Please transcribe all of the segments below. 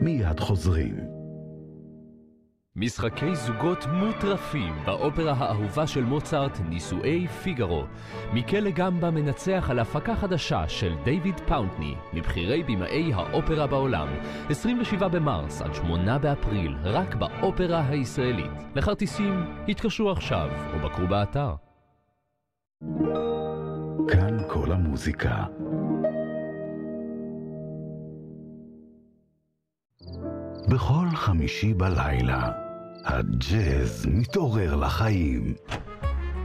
מיד חוזרים. משחקי זוגות מוטרפים באופרה האהובה של מוצרט, נישואי פיגארו. מיקלה גמבה מנצח על הפקה חדשה של דיוויד פאונטני, מבכירי במאי האופרה בעולם. 27 במרס עד 8 באפריל, רק באופרה הישראלית. לכרטיסים, התקשרו עכשיו או בקרו באתר. כאן כל המוזיקה. בכל חמישי בלילה, הג'אז מתעורר לחיים.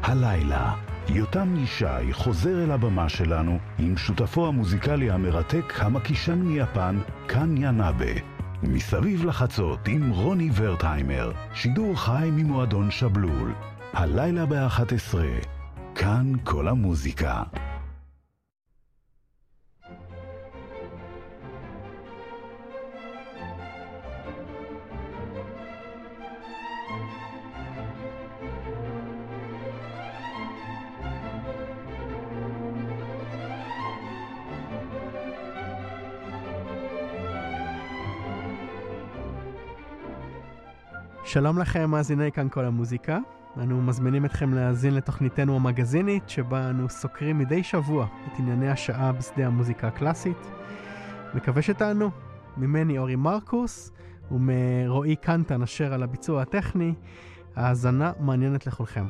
הלילה, יותם ישי חוזר אל הבמה שלנו עם שותפו המוזיקלי המרתק המקישן מיפן, קאן ינאבה. מסביב לחצות עם רוני ורטהיימר, שידור חי ממועדון שבלול. הלילה ב-11, כאן כל המוזיקה. שלום לכם, מאזיני כאן כל המוזיקה. אנו מזמינים אתכם להאזין לתוכניתנו המגזינית, שבה אנו סוקרים מדי שבוע את ענייני השעה בשדה המוזיקה הקלאסית. מקווה שתענו. ממני אורי מרקוס ומרועי קנטן אשר על הביצוע הטכני. האזנה מעניינת לכולכם.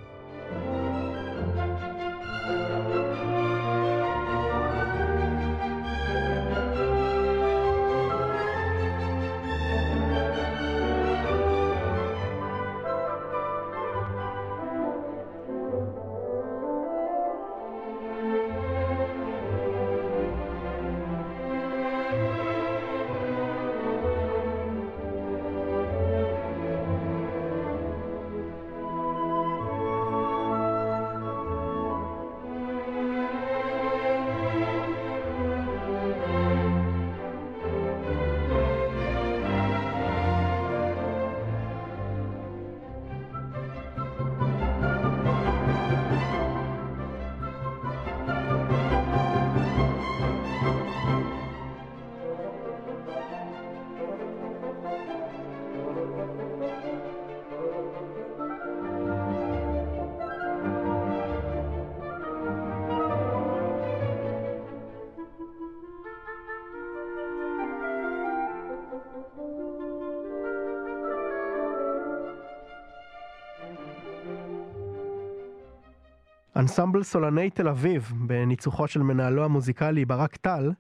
אנסמבל סולני תל אביב, בניצוחו של מנהלו המוזיקלי ברק טל,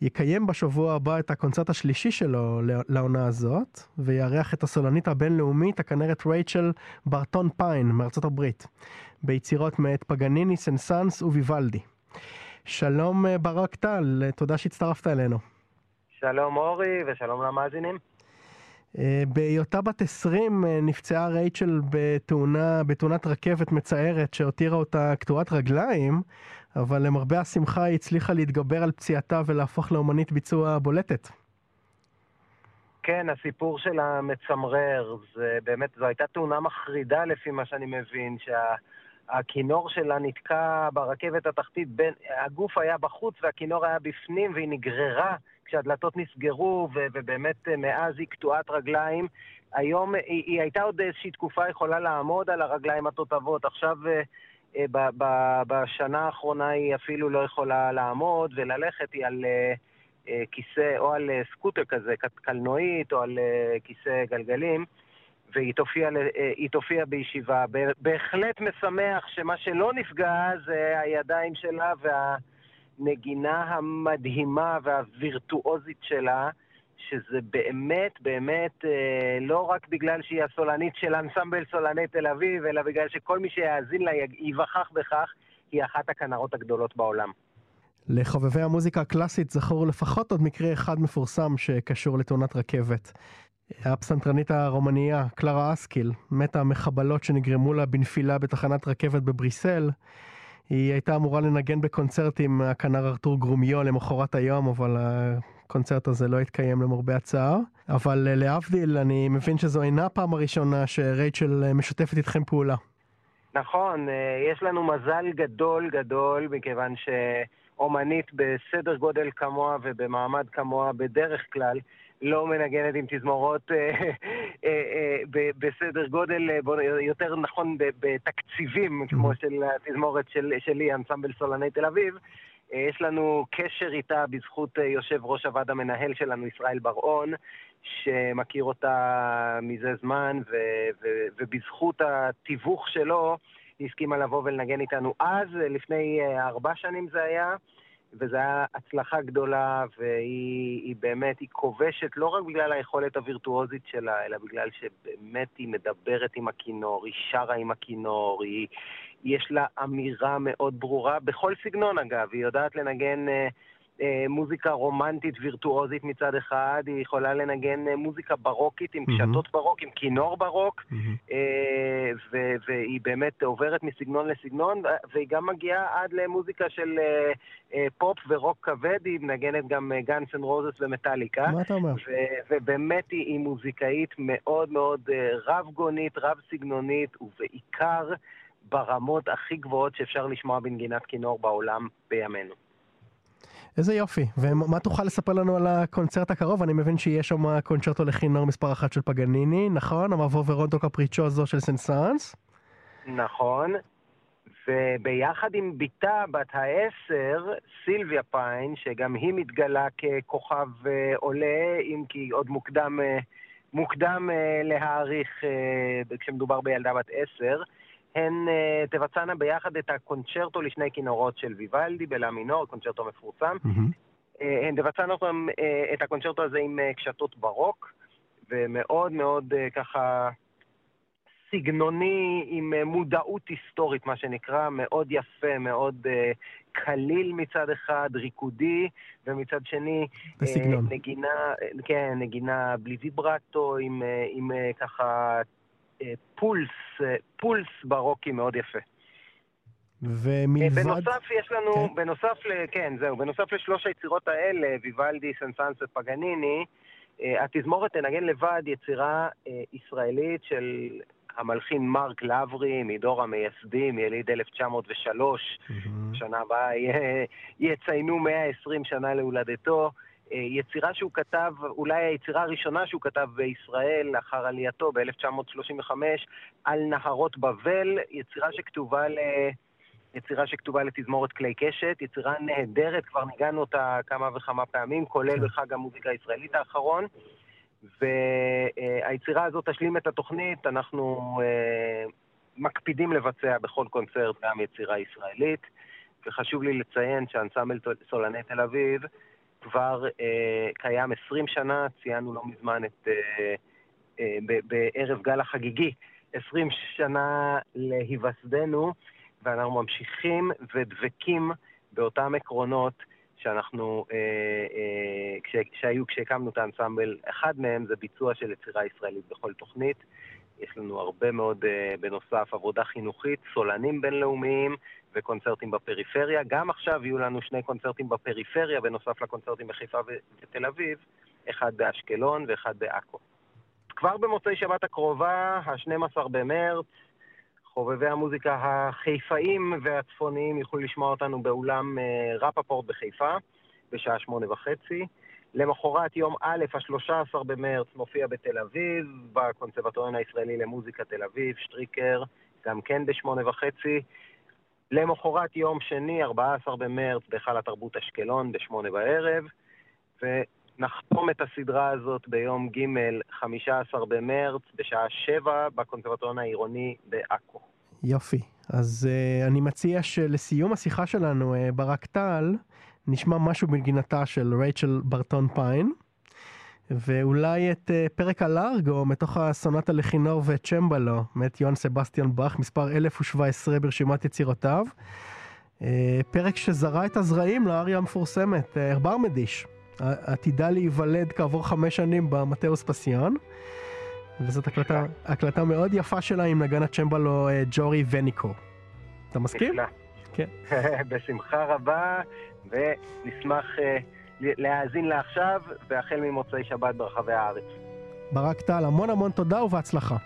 יקיים בשבוע הבא את הקונצרט השלישי שלו לעונה הזאת, ויארח את הסולנית הבינלאומית, הכנרת רייצ'ל ברטון פיין מארצות הברית, ביצירות מאת פגניני, סנסנס וויוולדי. שלום אה, ברק טל, תודה שהצטרפת אלינו. שלום אורי ושלום למאזינים. אה, בהיותה בת 20 אה, נפצעה רייצ'ל בתאונה, בתאונת רכבת מצערת שהותירה אותה קטועת רגליים, אבל למרבה השמחה היא הצליחה להתגבר על פציעתה ולהפוך לאומנית ביצוע בולטת. כן, הסיפור שלה מצמרר. זה באמת, זו הייתה תאונה מחרידה לפי מה שאני מבין, שהכינור שלה נתקע ברכבת התחתית, בין, הגוף היה בחוץ והכינור היה בפנים והיא נגררה. כשהדלתות נסגרו, ו- ובאמת אה, מאז היא קטועת רגליים. היום היא, היא הייתה עוד איזושהי תקופה יכולה לעמוד על הרגליים התותבות, עכשיו אה, אה, ב- ב- בשנה האחרונה היא אפילו לא יכולה לעמוד וללכת, היא על כיסא, או על סקוטר כזה, קלנועית, או על כיסא גלגלים. והיא תופיע, תופיע בישיבה. בהחלט משמח שמה שלא נפגע זה הידיים שלה וה... הנגינה המדהימה והווירטואוזית שלה, שזה באמת, באמת, אה, לא רק בגלל שהיא הסולנית של אנסמבל סולני תל אביב, אלא בגלל שכל מי שיאזין לה ייווכח בכך, היא אחת הכנרות הגדולות בעולם. לחובבי המוזיקה הקלאסית זכור לפחות עוד מקרה אחד מפורסם שקשור לתאונת רכבת. הפסנתרנית הרומניה, קלרה אסקיל, מתה מחבלות שנגרמו לה בנפילה בתחנת רכבת בבריסל. היא הייתה אמורה לנגן בקונצרט עם הכנר ארתור גרומיו למחרת היום, אבל הקונצרט הזה לא התקיים למרבה הצער. אבל אה, להבדיל, אני מבין שזו אינה הפעם הראשונה שרייצ'ל אה, משתפת איתכם פעולה. נכון, אה, יש לנו מזל גדול גדול, מכיוון שאומנית בסדר גודל כמוה ובמעמד כמוה בדרך כלל לא מנגנת עם תזמורות בסדר גודל, יותר נכון בתקציבים, כמו של התזמורת שלי, אנסמבל סולני תל אביב. יש לנו קשר איתה בזכות יושב ראש הוועד המנהל שלנו, ישראל בר-און, שמכיר אותה מזה זמן, ו- ו- ובזכות התיווך שלו, היא הסכימה לבוא ולנגן איתנו אז, לפני ארבע שנים זה היה. וזו הייתה הצלחה גדולה, והיא באמת, היא כובשת לא רק בגלל היכולת הווירטואוזית שלה, אלא בגלל שבאמת היא מדברת עם הכינור, היא שרה עם הכינור, היא, יש לה אמירה מאוד ברורה, בכל סגנון אגב, היא יודעת לנגן... אה, מוזיקה רומנטית וירטואוזית מצד אחד, היא יכולה לנגן אה, מוזיקה ברוקית עם קשתות mm-hmm. ברוק, עם כינור ברוק, mm-hmm. והיא באמת עוברת מסגנון לסגנון, והיא גם מגיעה עד למוזיקה של פופ ורוק כבד, היא מנגנת גם גאנס אנד רוזס ומטאליקה. מה אתה אומר? ובאמת היא, היא מוזיקאית מאוד מאוד רב-גונית, רב-סגנונית, ובעיקר ברמות הכי גבוהות שאפשר לשמוע בנגינת כינור בעולם בימינו. איזה יופי. ומה תוכל לספר לנו על הקונצרט הקרוב? אני מבין שיש שם קונצ'רטו לכינור מספר אחת של פגניני, נכון? המבוא ורונדו קפריצ'וזו של סן-סאנס? נכון. וביחד עם בתה בת העשר, סילביה פיין, שגם היא מתגלה ככוכב אה, עולה, אם כי עוד מוקדם, אה, מוקדם אה, להעריך כשמדובר בילדה בת עשר, הן uh, תבצענה ביחד את הקונצ'רטו לשני כינורות של ויוולדי בלה מינור, קונצ'רטו מפורסם. Mm-hmm. Uh, הן תבצענה אותם, uh, את הקונצ'רטו הזה עם uh, קשתות ברוק, ומאוד מאוד uh, ככה סגנוני, עם uh, מודעות היסטורית, מה שנקרא, מאוד יפה, מאוד uh, קליל מצד אחד, ריקודי, ומצד שני, בסגנון. Uh, נגינה, כן, נגינה בלי ויברטו, עם, uh, עם uh, ככה אה, פולס, אה, פולס ברוקי מאוד יפה. ומלבד... בנוסף יש לנו, כן. בנוסף ל... כן, זהו, בנוסף לשלוש היצירות האלה, ויוולדי, סן-סאנס ופגניני, אה, התזמורת תנגן לבד יצירה ישראלית של המלחין מרק לברי, מדור המייסדים, יליד 1903. Mm-hmm. שנה הבאה יציינו 120 שנה להולדתו. אה, יצירה שהוא כתב, אולי היצירה הראשונה שהוא כתב בישראל לאחר עלייתו ב-1935 על נהרות בבל, יצירה שכתובה ל... יצירה שכתובה לתזמורת כלי קשת, יצירה נהדרת, כבר ניגענו אותה כמה וכמה פעמים, כולל כן. בחג המוזיקה הישראלית האחרון. והיצירה הזאת תשלים את התוכנית, אנחנו אה, מקפידים לבצע בכל קונצרט גם יצירה ישראלית, וחשוב לי לציין שאנסמבל סולני תל אביב כבר אה, קיים 20 שנה, ציינו לא מזמן את, אה, אה, בערב גל החגיגי, 20 שנה להיווסדנו, ואנחנו ממשיכים ודבקים באותם עקרונות שאנחנו, אה, אה, כש, שהיו כשהקמנו את האנסמבל. אחד מהם זה ביצוע של יצירה ישראלית בכל תוכנית. יש לנו הרבה מאוד, אה, בנוסף, עבודה חינוכית, סולנים בינלאומיים וקונצרטים בפריפריה. גם עכשיו יהיו לנו שני קונצרטים בפריפריה, בנוסף לקונצרטים בחיפה ותל אביב, אחד באשקלון ואחד בעכו. כבר במוצאי שבת הקרובה, ה-12 במרץ, חובבי המוזיקה החיפאים והצפוניים יוכלו לשמוע אותנו באולם אה, רפפורט בחיפה, בשעה שמונה וחצי. למחרת יום א', ה-13 במרץ, מופיע בתל אביב, בקונסרבטוריון הישראלי למוזיקה תל אביב, שטריקר, גם כן בשמונה וחצי. למחרת יום שני, 14 במרץ, בהיכל התרבות אשקלון, בשמונה בערב. ונחתום את הסדרה הזאת ביום ג', 15 במרץ, בשעה 7, בקונסרבטוריון העירוני בעכו. יופי. אז uh, אני מציע שלסיום השיחה שלנו, uh, ברק טל, נשמע משהו בנגינתה של רייצ'ל ברטון פיין, ואולי את uh, פרק הלארגו מתוך הסונטה לכינור וצ'מבלו, מאת יוהן סבסטיאן באך, מספר 1017 ברשימת יצירותיו. Uh, פרק שזרע את הזרעים לאריה המפורסמת, uh, ארבר מדיש, עתידה להיוולד כעבור חמש שנים במטאוס פסיון. וזאת הקלטה, הקלטה מאוד יפה שלה עם נגן הצ'מבלו ג'ורי וניקו. אתה מסכים? נפלא. כן. בשמחה רבה, ונשמח uh, להאזין לה עכשיו, והחל ממוצאי שבת ברחבי הארץ. ברק טל, המון המון תודה ובהצלחה.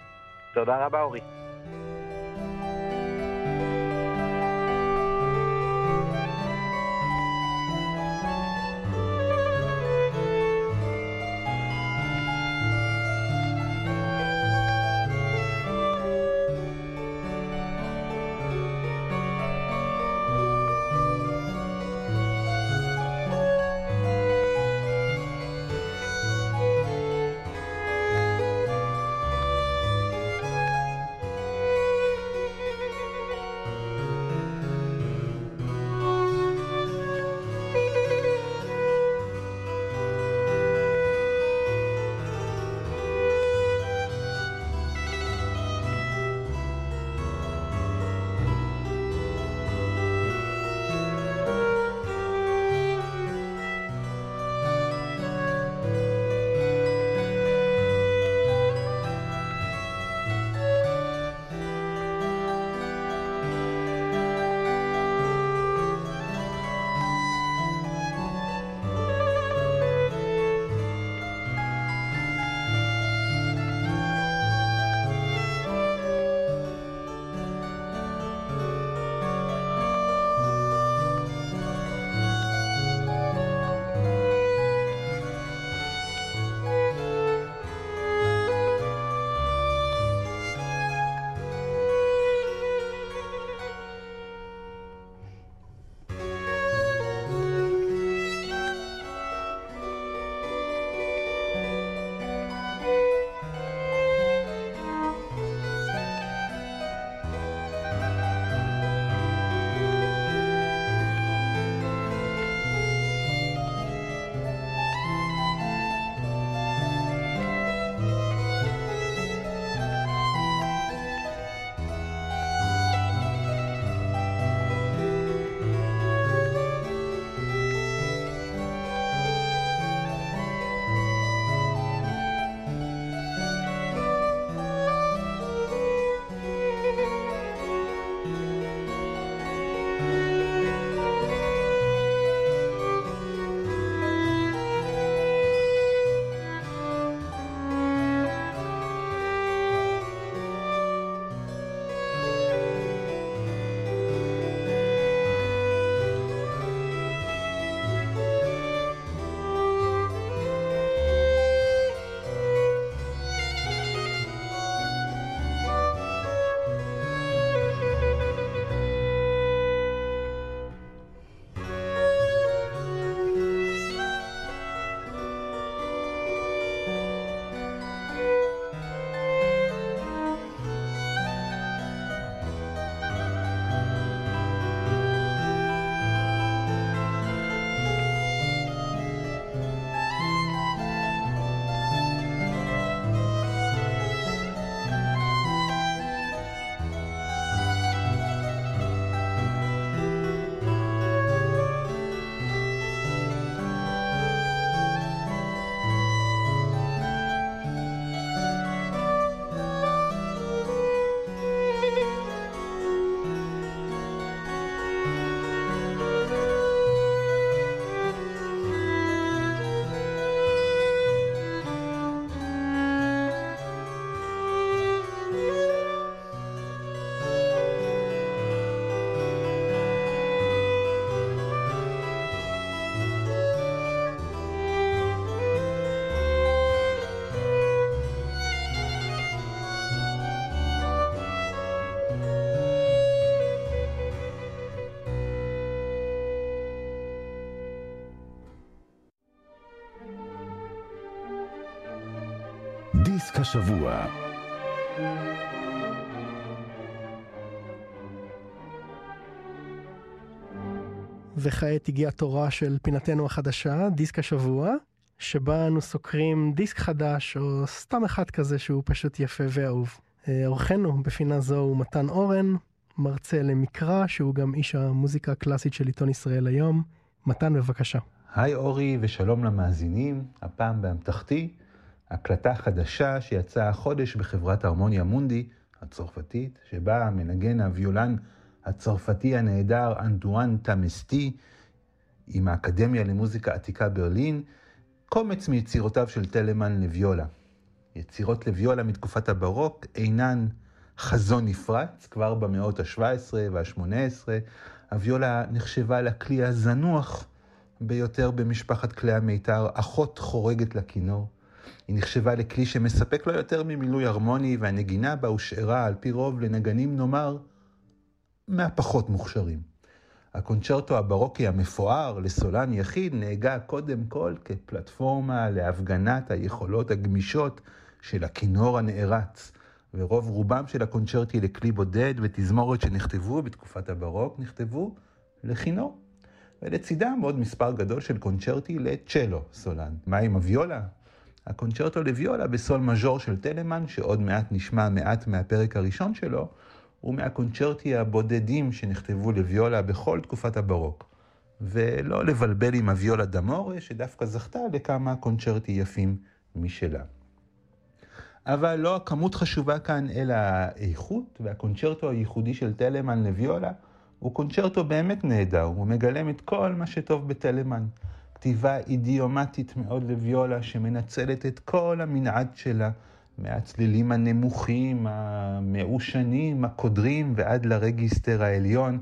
תודה רבה, אורי. השבוע וכעת הגיע תורה של פינתנו החדשה, דיסק השבוע, שבה אנו סוקרים דיסק חדש, או סתם אחד כזה שהוא פשוט יפה ואהוב. אה, אורחנו בפינה זו הוא מתן אורן, מרצה למקרא, שהוא גם איש המוזיקה הקלאסית של עיתון ישראל היום. מתן, בבקשה. היי אורי ושלום למאזינים, הפעם באמתחתי, הקלטה חדשה שיצאה החודש בחברת הרמוניה מונדי הצרפתית, שבה מנגן הוויולן הצרפתי הנהדר אנטואן טמסטי עם האקדמיה למוזיקה עתיקה ברלין, קומץ מיצירותיו של טלמן לוויולה. יצירות לוויולה מתקופת הברוק אינן חזון נפרץ, כבר במאות ה-17 וה-18, הוויולה נחשבה לכלי הזנוח ביותר במשפחת כלי המיתר, אחות חורגת לכינור. היא נחשבה לכלי שמספק לו יותר ממילוי הרמוני, והנגינה בה הושארה על פי רוב לנגנים, נאמר, מהפחות מוכשרים. הקונצ'רטו הברוקי המפואר לסולן יחיד נהגה קודם כל כפלטפורמה להפגנת היכולות הגמישות של הכינור הנערץ, ורוב רובם של הקונצ'רטי לכלי בודד ותזמורת שנכתבו בתקופת הברוק נכתבו לכינור. ולצידם עוד מספר גדול של קונצ'רטי לצ'לו סולן. מה עם הוויולה? הקונצ'רטו לוויולה בסול מז'ור של טלמן, שעוד מעט נשמע מעט מהפרק הראשון שלו, הוא מהקונצ'רטי הבודדים שנכתבו לוויולה בכל תקופת הברוק. ולא לבלבל עם הוויולה דמורה, שדווקא זכתה לכמה קונצ'רטי יפים משלה. אבל לא הכמות חשובה כאן, אלא האיכות, והקונצ'רטו הייחודי של טלמן לוויולה הוא קונצ'רטו באמת נהדר, הוא מגלם את כל מה שטוב בטלמן. כתיבה אידיומטית מאוד לוויולה, שמנצלת את כל המנעד שלה, מהצלילים הנמוכים, המעושנים, הקודרים, ועד לרגיסטר העליון,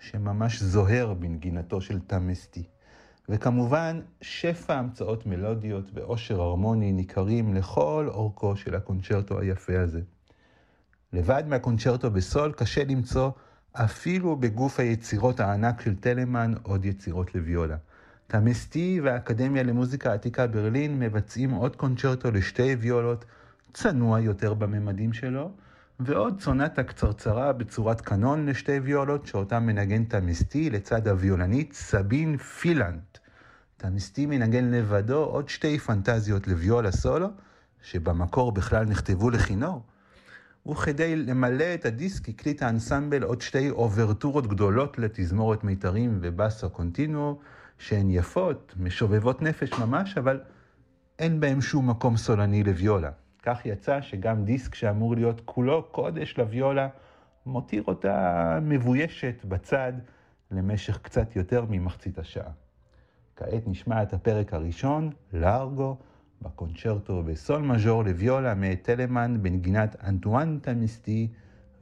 שממש זוהר בנגינתו של תמסטי. וכמובן, שפע המצאות מלודיות ועושר הרמוני ניכרים לכל אורכו של הקונצ'רטו היפה הזה. לבד מהקונצ'רטו בסול קשה למצוא אפילו בגוף היצירות הענק של טלמן עוד יצירות לוויולה. תמסטי והאקדמיה למוזיקה עתיקה ברלין מבצעים עוד קונצ'רטו לשתי ויולות, צנוע יותר בממדים שלו, ועוד סונטה קצרצרה בצורת קנון לשתי ויולות, שאותם מנגן תמסטי לצד הוויולנית סבין פילנט. תמסטי מנגן לבדו עוד שתי פנטזיות לוויולה סולו, שבמקור בכלל נכתבו לכינור. וכדי למלא את הדיסק הקליט האנסמבל עוד שתי אוברטורות גדולות לתזמורת מיתרים ובאסו קונטינו, שהן יפות, משובבות נפש ממש, אבל אין בהן שום מקום סולני לוויולה. כך יצא שגם דיסק שאמור להיות כולו קודש לוויולה, מותיר אותה מבוישת בצד למשך קצת יותר ממחצית השעה. כעת נשמע את הפרק הראשון, לארגו, בקונצ'רטו בסול מז'ור לוויולה מאת טלמן בנגינת אנטואן תמיסטי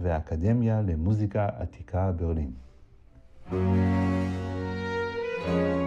והאקדמיה למוזיקה עתיקה ברלין. thank you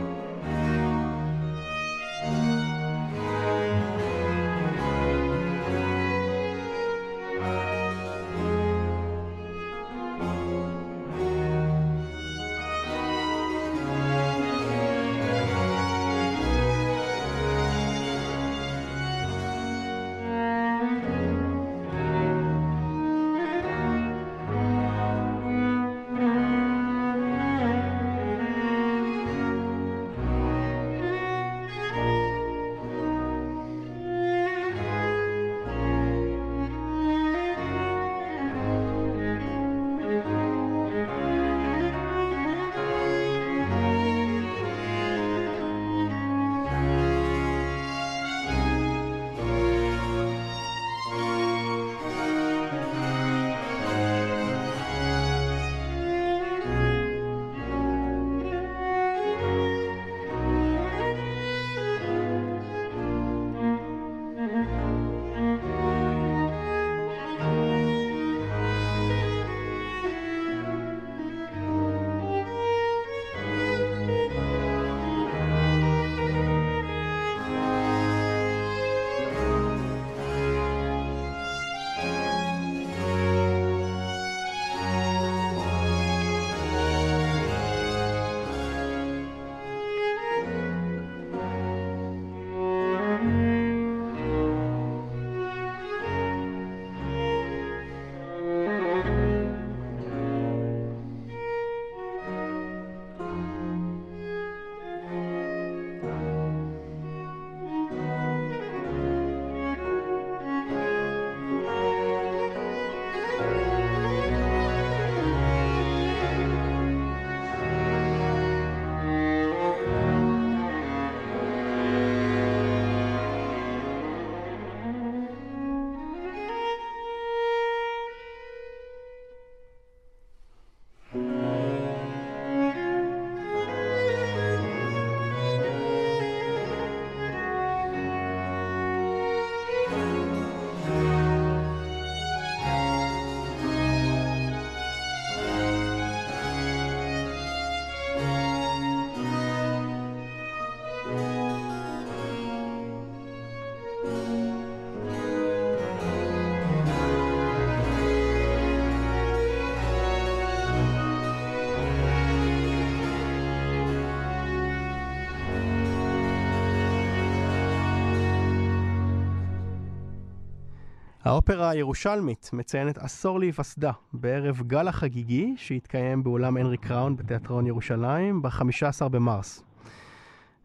האופרה הירושלמית מציינת עשור להיווסדה בערב גל החגיגי שהתקיים באולם הנרי קראון בתיאטרון ירושלים ב-15 במרס.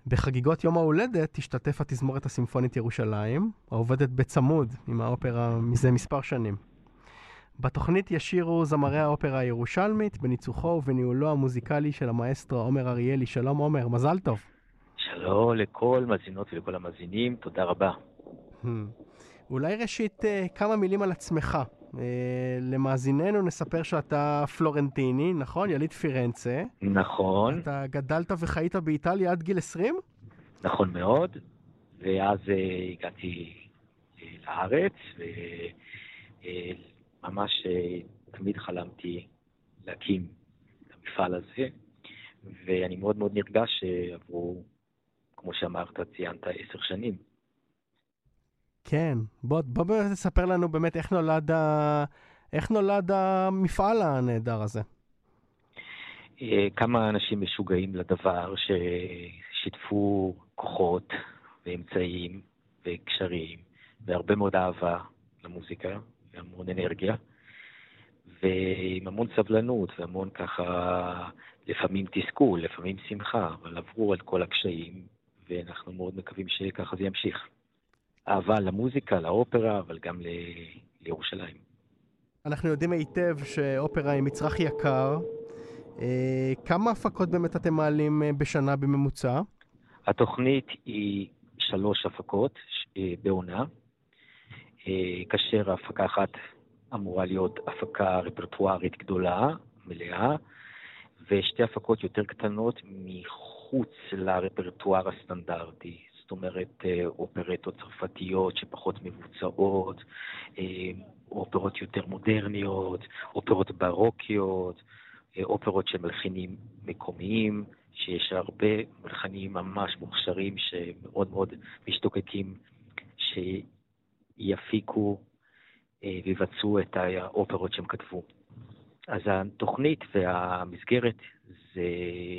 בחגיגות יום ההולדת תשתתף התזמורת הסימפונית ירושלים, העובדת בצמוד עם האופרה מזה מספר שנים. בתוכנית ישירו זמרי האופרה הירושלמית בניצוחו ובניהולו המוזיקלי של המאסטרו עומר אריאלי. שלום עומר, מזל טוב. שלום לכל מאזינות ולכל המאזינים, תודה רבה. Hmm. אולי ראשית אה, כמה מילים על עצמך. אה, למאזיננו נספר שאתה פלורנטיני, נכון? יליד פירנצה. נכון. אתה גדלת וחיית באיטליה עד גיל 20? נכון מאוד, ואז אה, הגעתי לארץ, וממש תמיד חלמתי להקים את המפעל הזה, ואני מאוד מאוד נרגש שעברו, כמו שאמרת, ציינת עשר שנים. כן, בוא, בוא באמת תספר לנו באמת איך נולד, ה... איך נולד המפעל הנהדר הזה. אה, כמה אנשים משוגעים לדבר ששיתפו כוחות ואמצעים וקשרים והרבה מאוד אהבה למוזיקה והמון אנרגיה ועם המון סבלנות והמון ככה לפעמים תסכול, לפעמים שמחה, אבל עברו על כל הקשיים ואנחנו מאוד מקווים שככה זה ימשיך. אהבה למוזיקה, לאופרה, אבל גם ל... לירושלים. אנחנו יודעים היטב שאופרה היא מצרך יקר. אה, כמה הפקות באמת אתם מעלים אה, בשנה בממוצע? התוכנית היא שלוש הפקות אה, בעונה, כאשר הפקה אחת אמורה להיות הפקה רפרטוארית גדולה, מלאה, ושתי הפקות יותר קטנות מחוץ לרפרטואר הסטנדרטי. אומרת אה, אופרטות צרפתיות שפחות מבוצעות, אה, אופרות יותר מודרניות, אופרות ברוקיות, אה, אופרות של מלחינים מקומיים, שיש הרבה מלחנים ממש מוכשרים שמאוד מאוד משתוקקים שיפיקו ויבצעו את האופרות שהם כתבו. אז התוכנית והמסגרת, זה,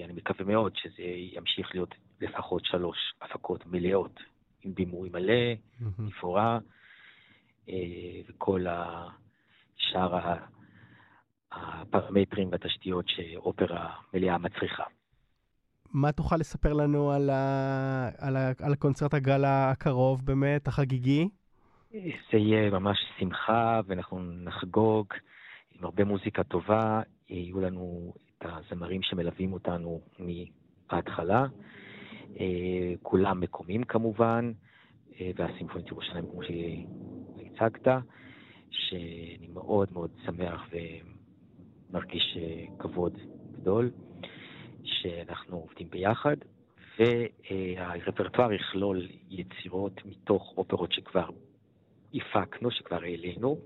אני מקווה מאוד שזה ימשיך להיות לפחות שלוש הפקות מלאות, עם בימוי מלא, תפאורה, אה, וכל שאר הפרמטרים והתשתיות שאופרה מלאה מצריכה. מה תוכל לספר לנו על, ה... על, ה... על הקונצרט הגל הקרוב באמת, החגיגי? זה יהיה ממש שמחה, ואנחנו נחגוג עם הרבה מוזיקה טובה. יהיו לנו את הזמרים שמלווים אותנו מההתחלה. אה, כולם מקומיים כמובן, אה, והסימפונית ירושלים, כמו שהצגת, שאני מאוד מאוד שמח ומרגיש אה, כבוד גדול שאנחנו עובדים ביחד, והרפרטואר יכלול יצירות מתוך אופרות שכבר הפקנו, שכבר העלינו,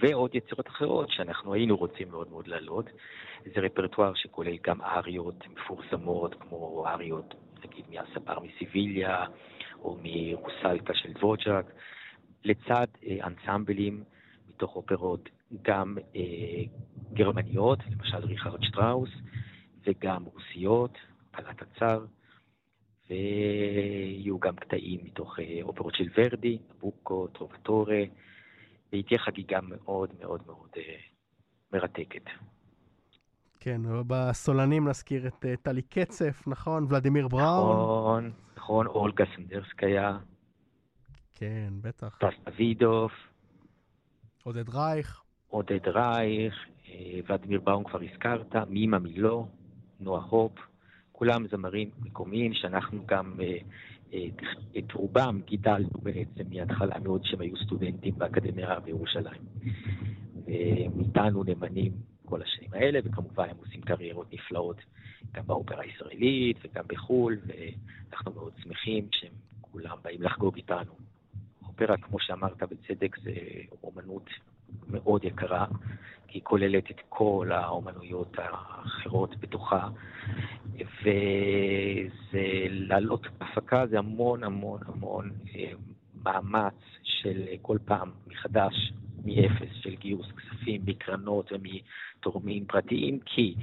ועוד יצירות אחרות שאנחנו היינו רוצים מאוד מאוד להעלות. זה רפרטואר שכולל גם אריות מפורסמות, כמו אריות נגיד מהספר מסיביליה, או מרוסלקה של דבוג'ק, לצד אה, אנסמבלים מתוך אופרות גם אה, גרמניות, למשל ריכרד שטראוס, וגם רוסיות, קלת הצר, ויהיו גם קטעים מתוך אה, אופרות של ורדי, בוקו, טרובטורה, והיא תהיה חגיגה מאוד מאוד מאוד אה, מרתקת. כן, בסולנים נזכיר את uh, טלי קצף, נכון? ולדימיר בראון. נכון, נכון, אולגה סנדרסקיה. כן, בטח. טס דוידוב. עודד רייך. עודד רייך, אה, ולדימיר בראון כבר הזכרת, מימה מילו, נועה הופ, כולם זמרים מקומיים שאנחנו גם אה, את רובם גידלנו בעצם מההתחלה מאוד שהם היו סטודנטים באקדמיה בירושלים. ואיתנו נאמנים כל השנים האלה, וכמובן הם עושים קריירות נפלאות גם באופרה הישראלית וגם בחו"ל, ואנחנו מאוד שמחים שהם כולם באים לחגוג איתנו. אופרה, כמו שאמרת בצדק, זה אומנות מאוד יקרה, כי היא כוללת את כל האומנויות האחרות בתוכה, וזה לעלות הפקה זה המון המון המון אה, מאמץ של כל פעם מחדש, מאפס, של גיוס כספים מקרנות ומתורמים פרטיים, כי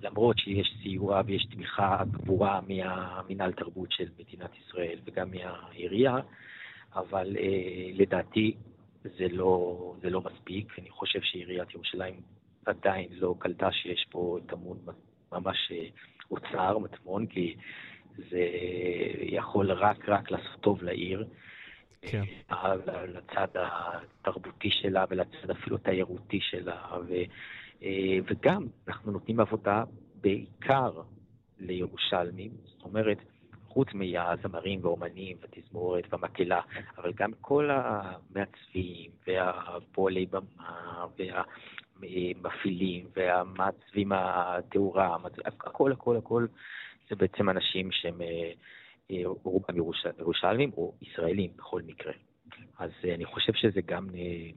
למרות שיש סיוע ויש תמיכה גבוהה מהמינהל תרבות של מדינת ישראל וגם מהעירייה, אבל אה, לדעתי זה לא, זה לא מספיק. אני חושב שעיריית ירושלים עדיין לא קלטה שיש פה טמון ממש אה, אוצר, מטמון, כי זה יכול רק רק לעשות טוב לעיר. כן. לצד התרבותי שלה ולצד אפילו התיירותי שלה. ו, אה, וגם, אנחנו נותנים עבודה בעיקר לירושלמים, זאת אומרת, חוץ מהזמרים והאומנים והתזמורת והמקהלה, אבל גם כל המעצבים והפועלי במה והמפעילים והמעצבים התאורה, הכל הכל הכל זה בעצם אנשים שהם אה, רובם ירושלמים או ישראלים בכל מקרה. אז אה, אני חושב שזה גם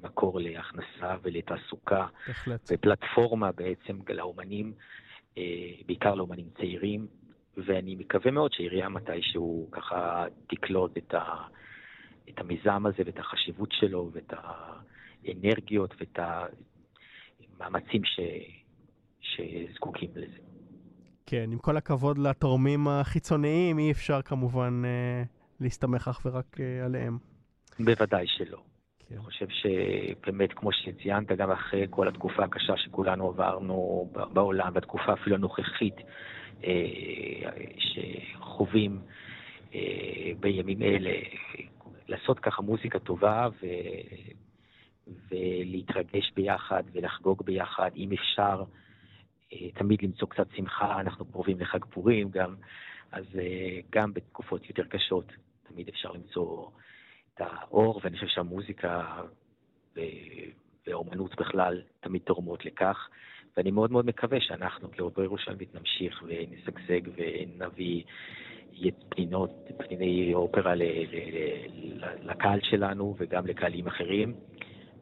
מקור להכנסה ולתעסוקה, בהחלט. ופלטפורמה בעצם לאומנים, בעיקר לאומנים צעירים, ואני מקווה מאוד שהעירייה מתישהו ככה תקלוט את, ה, את המיזם הזה ואת החשיבות שלו ואת האנרגיות ואת המאמצים ש, שזקוקים לזה. כן, עם כל הכבוד לתורמים החיצוניים, אי אפשר כמובן אה, להסתמך אך ורק אה, עליהם. בוודאי שלא. כן. אני חושב שבאמת, כמו שציינת, גם אחרי כל התקופה הקשה שכולנו עברנו בעולם, והתקופה אפילו הנוכחית, אה, שחווים אה, בימים אלה, לעשות ככה מוזיקה טובה ו... ולהתרגש ביחד ולחגוג ביחד, אם אפשר, תמיד למצוא קצת שמחה, אנחנו קרובים לחג פורים גם, אז גם בתקופות יותר קשות תמיד אפשר למצוא את האור, ואני חושב שהמוזיקה ואומנות בכלל תמיד תורמות לכך. ואני מאוד מאוד מקווה שאנחנו כאובר ירושלמית נמשיך ונשגשג ונביא פנינות, פניני אופרה לקהל שלנו וגם לקהלים אחרים,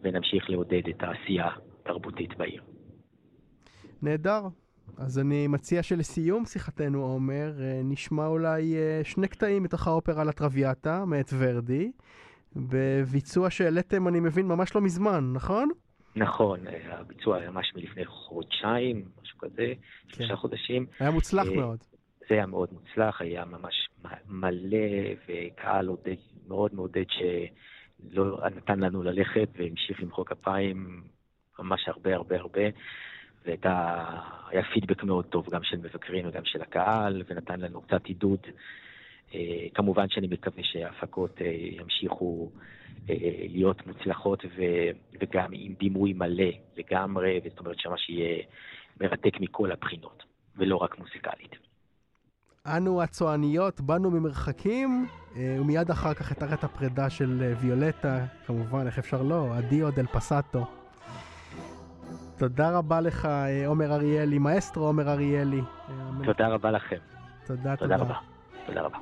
ונמשיך לעודד את העשייה התרבותית בעיר. נהדר. אז אני מציע שלסיום שיחתנו, עומר, אה, נשמע אולי אה, שני קטעים מתוך האופרה לטרוויאטה, מאת ורדי, בביצוע שהעליתם, אני מבין, ממש לא מזמן, נכון? נכון, הביצוע היה ממש מלפני חודשיים, משהו כזה, כן. שלושה חודשים. היה מוצלח אה, מאוד. זה היה מאוד מוצלח, היה ממש מלא, וקהל עודד, מאוד מעודד שלא נתן לנו ללכת והמשיך למחוא כפיים ממש הרבה הרבה הרבה. והיה פידבק מאוד טוב גם של מבקרים וגם של הקהל, ונתן לנו קצת עידוד. אה, כמובן שאני מקווה שההפקות אה, ימשיכו אה, להיות מוצלחות ו, וגם עם בימוי מלא לגמרי, זאת אומרת שמה שיהיה מרתק מכל הבחינות, ולא רק מוזיקלית. אנו הצועניות באנו ממרחקים, ומיד אחר כך את ארת הפרידה של ויולטה, כמובן, איך אפשר לא, אדיו דל פסאטו. תודה רבה לך, עומר אריאלי, מאסטרו עומר אריאלי. תודה רבה לכם. תודה, תודה. תודה רבה. תודה רבה.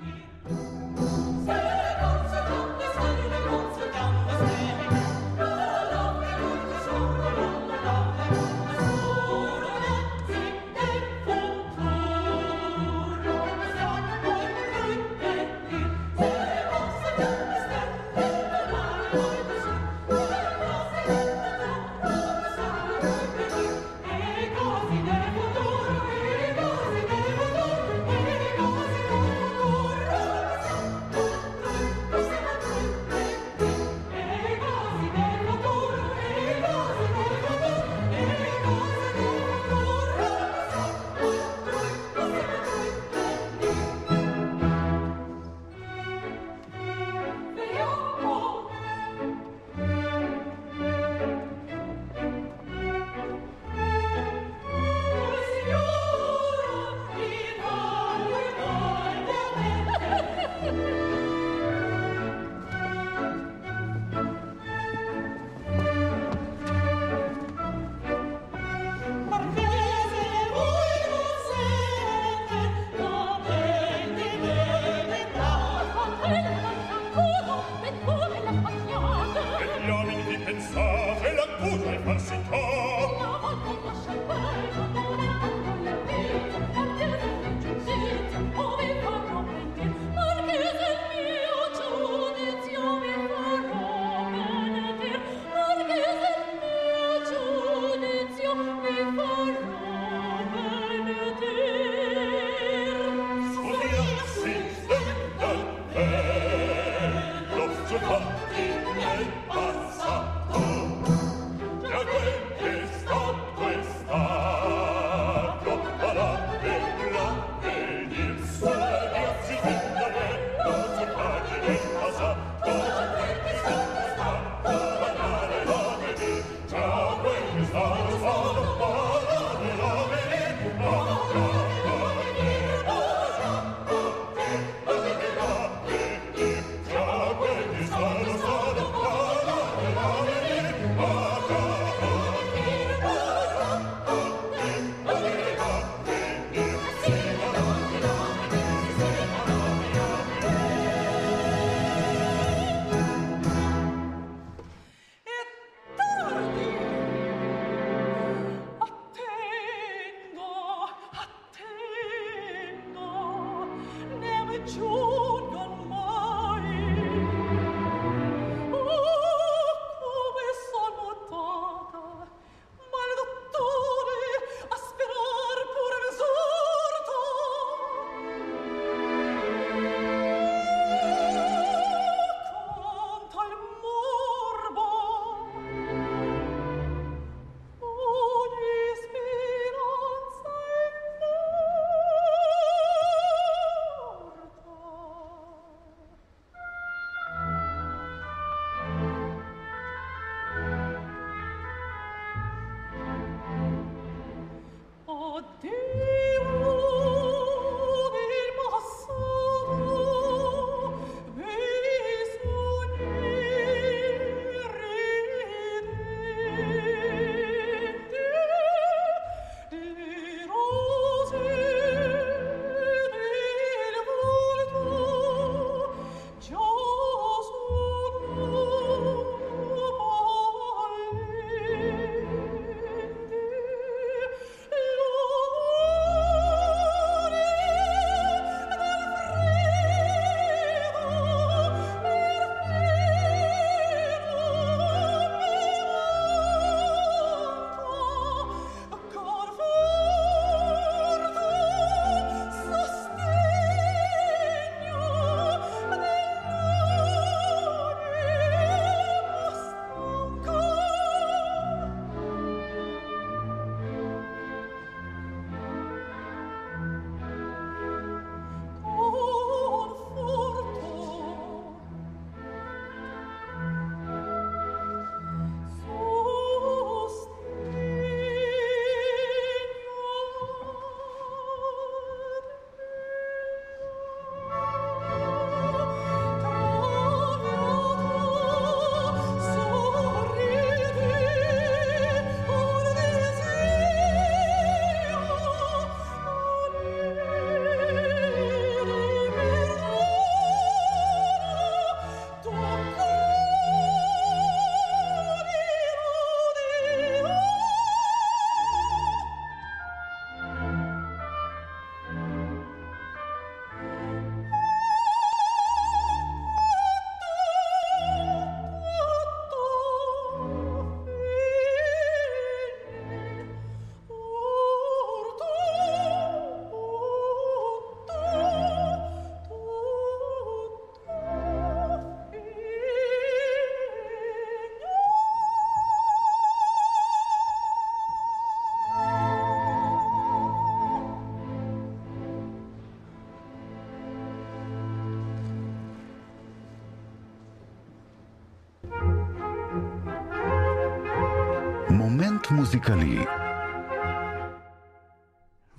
מוזיקלי.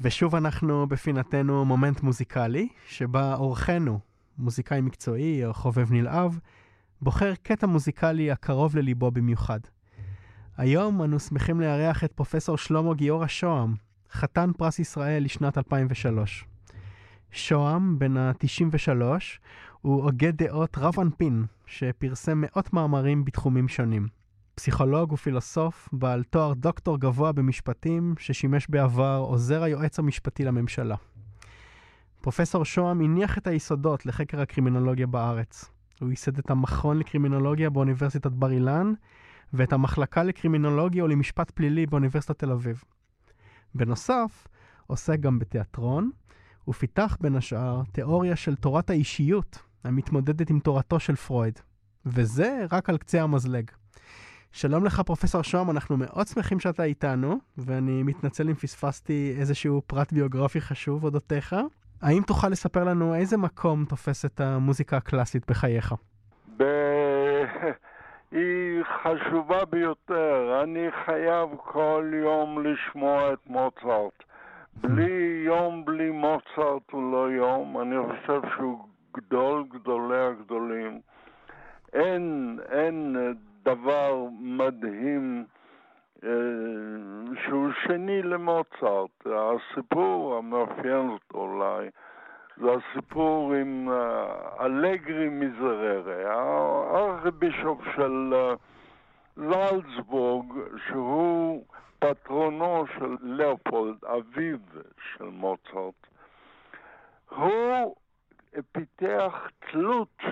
ושוב אנחנו בפינתנו מומנט מוזיקלי, שבה אורחנו, מוזיקאי מקצועי או חובב נלהב, בוחר קטע מוזיקלי הקרוב לליבו במיוחד. היום אנו שמחים לארח את פרופסור שלמה גיורא שוהם, חתן פרס ישראל לשנת 2003. שוהם, בן ה-93, הוא הוגה דעות רב אנפין, שפרסם מאות מאמרים בתחומים שונים. פסיכולוג ופילוסוף, בעל תואר דוקטור גבוה במשפטים, ששימש בעבר עוזר היועץ המשפטי לממשלה. פרופסור שוהם הניח את היסודות לחקר הקרימינולוגיה בארץ. הוא ייסד את המכון לקרימינולוגיה באוניברסיטת בר אילן, ואת המחלקה לקרימינולוגיה ולמשפט פלילי באוניברסיטת תל אביב. בנוסף, עוסק גם בתיאטרון, ופיתח בין השאר תיאוריה של תורת האישיות המתמודדת עם תורתו של פרויד. וזה רק על קצה המזלג. שלום לך, פרופסור שוהם, אנחנו מאוד שמחים שאתה איתנו, ואני מתנצל אם פספסתי איזשהו פרט ביוגרפי חשוב אודותיך. האם תוכל לספר לנו איזה מקום תופסת המוזיקה הקלאסית בחייך? ב... היא חשובה ביותר. אני חייב כל יום לשמוע את מוצרט. בלי יום בלי מוצרט הוא לא יום. אני חושב שהוא גדול גדולי הגדולים. אין, אין דבר מדהים אה, שהוא שני למוצרט. הסיפור המאפיין אותו אולי זה הסיפור עם uh, אלגרי מיזררה, הארכיבישופ של uh, זלצבורג, שהוא פטרונו של לאופולד, אביו של מוצרט. הוא פיתח תלות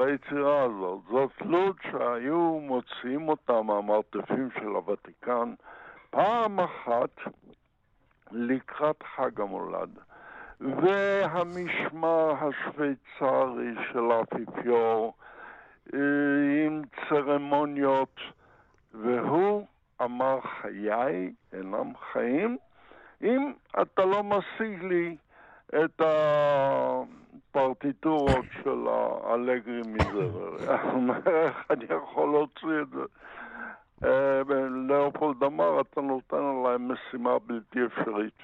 ביצירה הזאת. זאת תלות שהיו מוציאים אותה מהמרתפים של הוותיקן פעם אחת לקראת חג המולד. והמשמר השוויצרי של האפיפיור אה, עם צרמוניות, והוא אמר חיי אינם חיים אם אתה לא משיג לי את הפרטיטורות של האלגרי מיזרר. איך אני יכול להוציא את זה? אה, לאופולד אמר, אתה נותן עליי משימה בלתי אפשרית.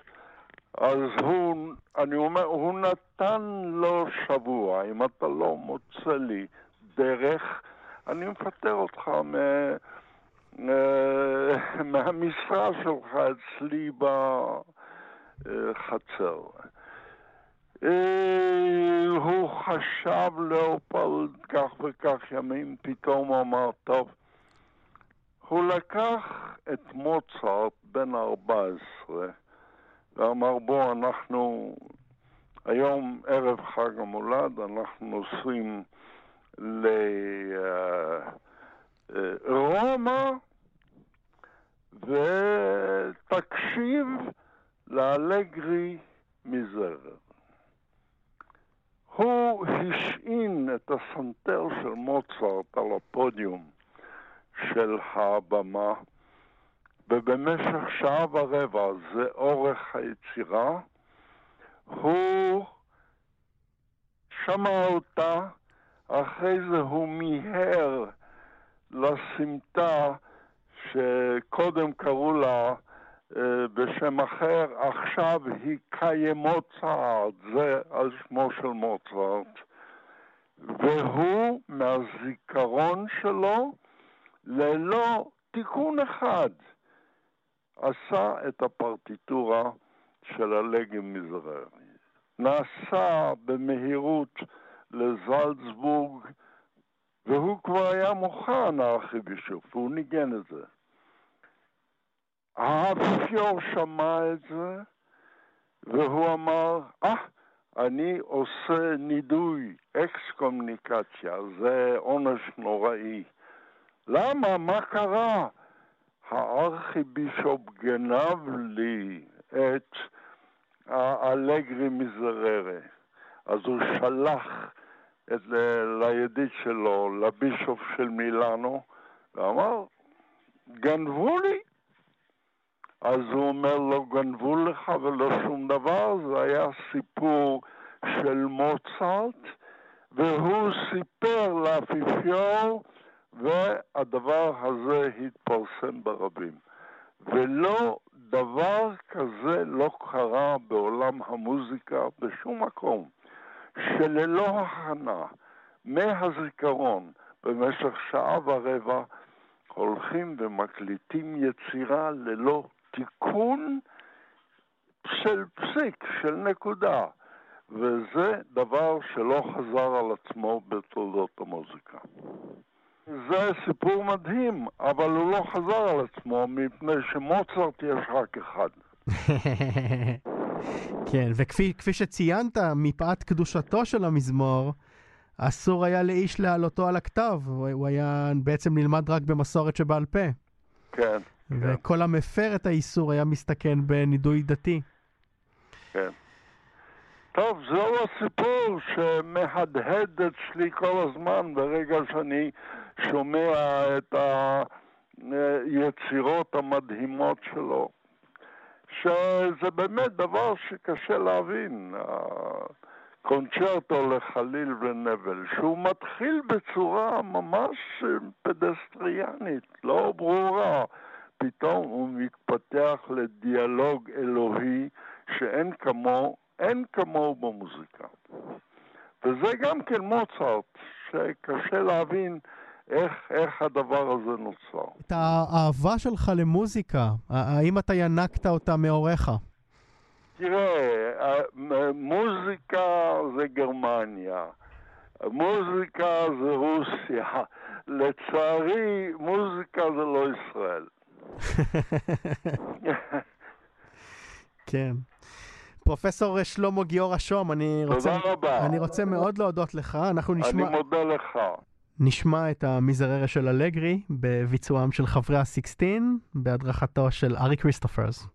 אז הוא, אני אומר, הוא נתן לו שבוע, אם אתה לא מוצא לי דרך, אני מפטר אותך מ... אה, מהמשרה שלך אצלי בחצר. אה, הוא חשב לאופלד כך וכך ימים, פתאום אמר, טוב, הוא לקח את מוצרט בן 14 ואמר בוא אנחנו היום ערב חג המולד אנחנו נוסעים לרומא ותקשיב לאלגרי מזרר. הוא השעין את הסנטר של מוצרט על הפודיום של הבמה ובמשך שעה ורבע, זה אורך היצירה, הוא שמע אותה, אחרי זה הוא מיהר לסמטה שקודם קראו לה בשם אחר, עכשיו היא קיימוצרט, זה על שמו של מוצרט. והוא, מהזיכרון שלו, ללא תיקון אחד, עשה את הפרטיטורה של הלגם מזררי. נסע במהירות לזלצבורג, והוא כבר היה מוכן, הארכיבישוף, והוא ניגן את זה. האפיפיור שמע את זה, והוא אמר, אה, ah, אני עושה נידוי, אקס-קומוניקציה, זה עונש נוראי. למה? מה קרה? הארכיבישופ גנב לי את האלגרי מיזררה. אז הוא שלח את, לידיד שלו, לבישופ של מילאנו, ואמר, גנבו לי. אז הוא אומר לו, גנבו לך ולא שום דבר, זה היה סיפור של מוצרט, והוא סיפר לאפיפיור והדבר הזה התפרסם ברבים. ולא דבר כזה לא קרה בעולם המוזיקה בשום מקום, שללא הכנה מהזיכרון במשך שעה ורבע הולכים ומקליטים יצירה ללא תיקון של פסיק, של נקודה. וזה דבר שלא חזר על עצמו בתולדות המוזיקה. זה סיפור מדהים, אבל הוא לא חזר על עצמו מפני שמוצרט יש רק אחד. כן, וכפי שציינת, מפאת קדושתו של המזמור, אסור היה לאיש להעלותו על הכתב, הוא היה בעצם נלמד רק במסורת שבעל פה. כן. וכל המפר את האיסור היה מסתכן בנידוי דתי. כן. טוב, זהו הסיפור שמהדהד אצלי כל הזמן ברגע שאני שומע את היצירות המדהימות שלו. שזה באמת דבר שקשה להבין. קונצ'רטו לחליל ונבל, שהוא מתחיל בצורה ממש פדסטריאנית, לא ברורה. פתאום הוא מתפתח לדיאלוג אלוהי שאין כמוהו, אין כמוהו במוזיקה. וזה גם כן מוצרט, שקשה להבין איך, איך הדבר הזה נוצר. את האהבה שלך למוזיקה, האם אתה ינקת אותה מהוריך? תראה, מוזיקה זה גרמניה, מוזיקה זה רוסיה. לצערי, מוזיקה זה לא ישראל. כן. פרופסור שלמה גיורא שום, אני רוצה... תודה רבה. אני רוצה מאוד להודות לך. אנחנו נשמע... אני מודה לך. נשמע את המזררה של אלגרי בביצועם של חברי הסיקסטין, בהדרכתו של ארי כריסטופרס.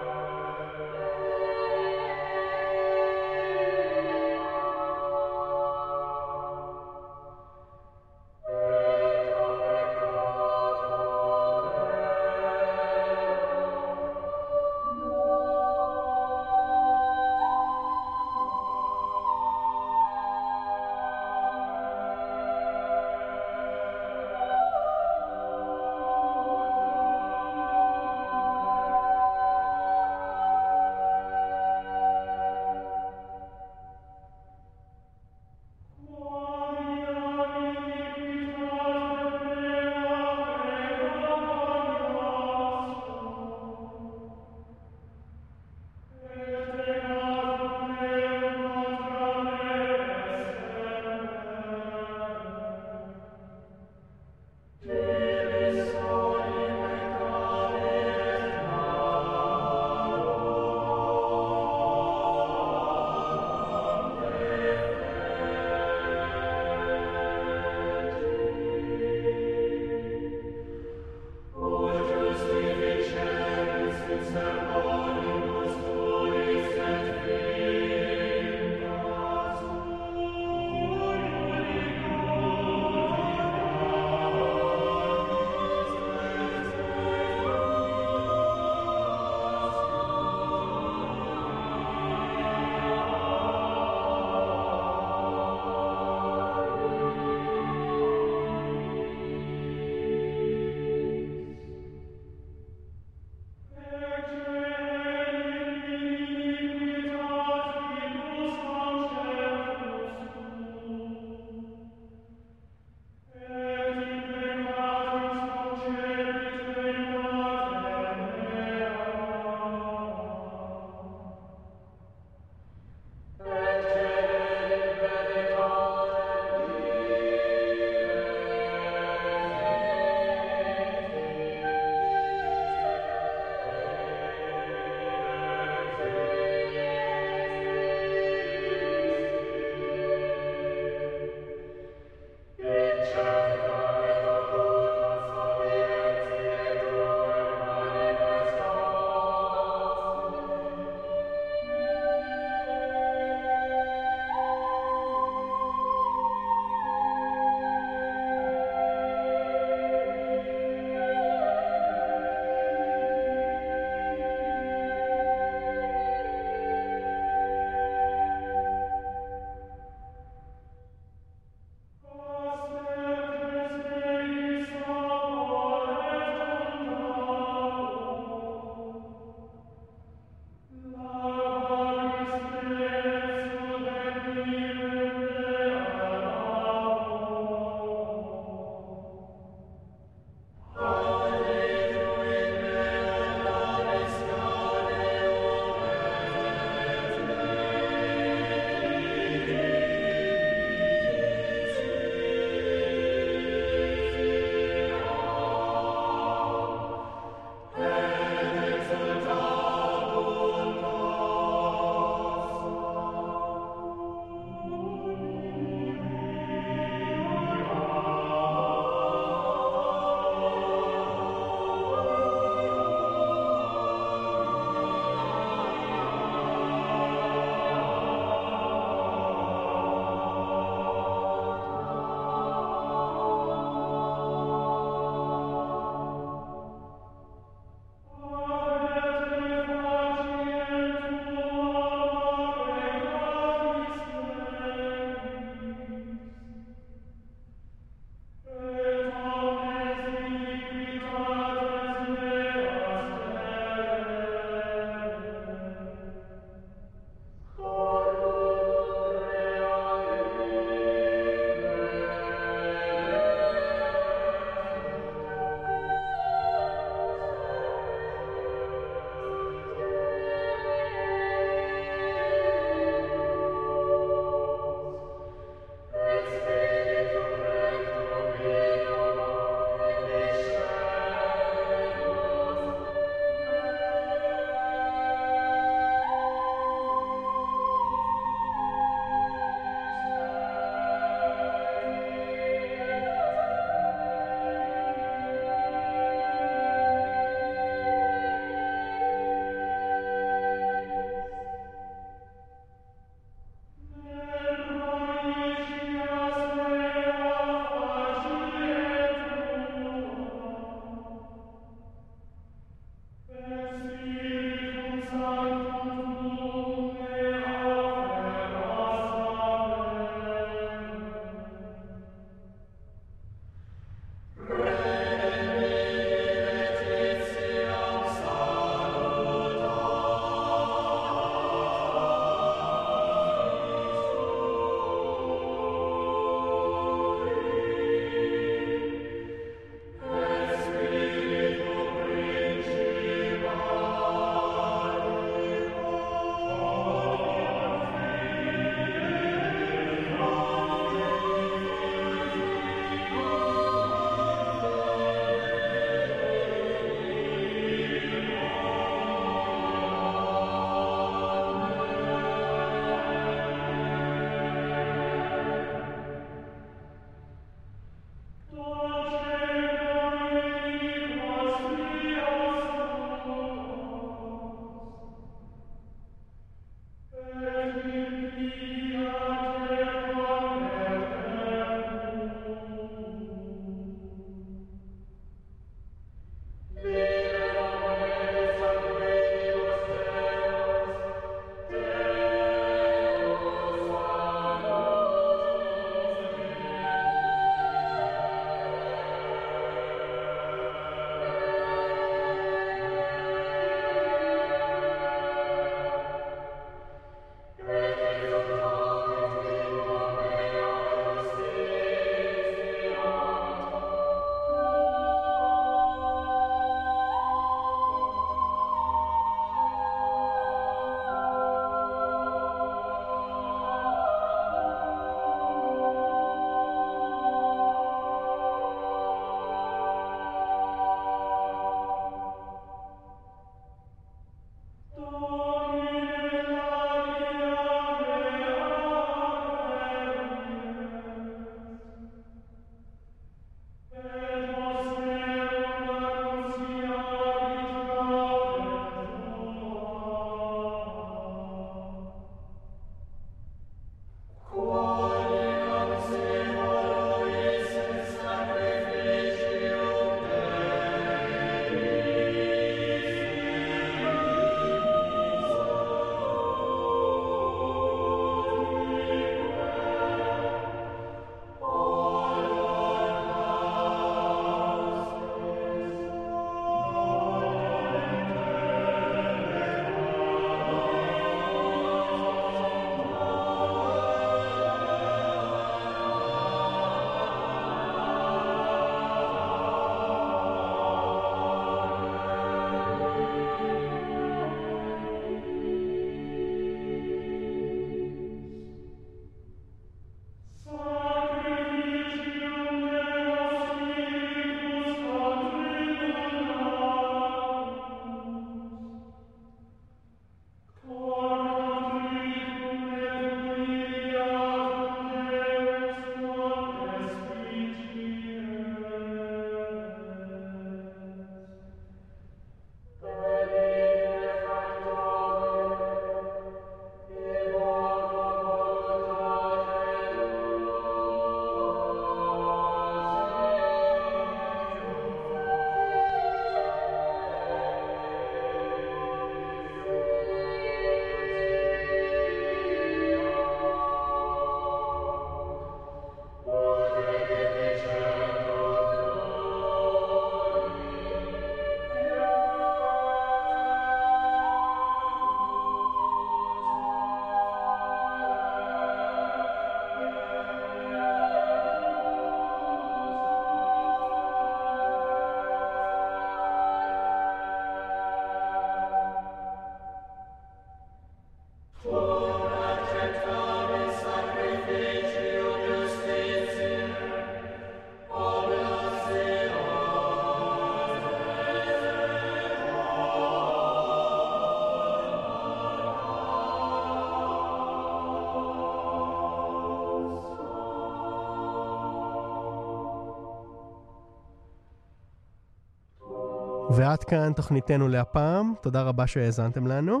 ועד כאן תוכניתנו להפעם, תודה רבה שהאזנתם לנו.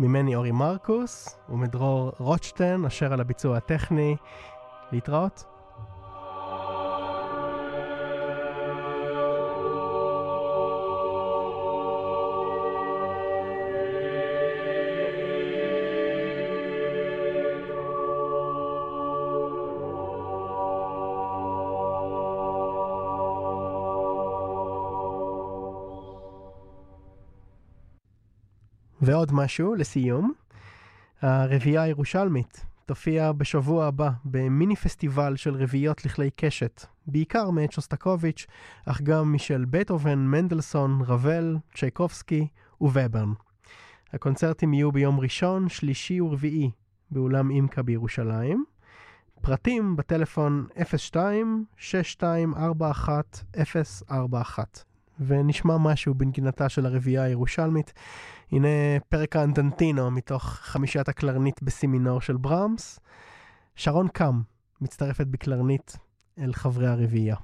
ממני אורי מרקוס ומדרור רוטשטיין, אשר על הביצוע הטכני. להתראות. ועוד משהו לסיום, הרביעייה הירושלמית תופיע בשבוע הבא במיני פסטיבל של רביעיות לכלי קשת, בעיקר מאת שוסטקוביץ', אך גם משל בטהובן, מנדלסון, רבל, צ'ייקובסקי וברן. הקונצרטים יהיו ביום ראשון, שלישי ורביעי באולם אימקה בירושלים. פרטים בטלפון 02-6241-041. ונשמע משהו בנגינתה של הרביעייה הירושלמית. הנה פרק האנדנטינו מתוך חמישיית הקלרנית בסי מינור של ברמס. שרון קם מצטרפת בקלרנית אל חברי הרביעייה.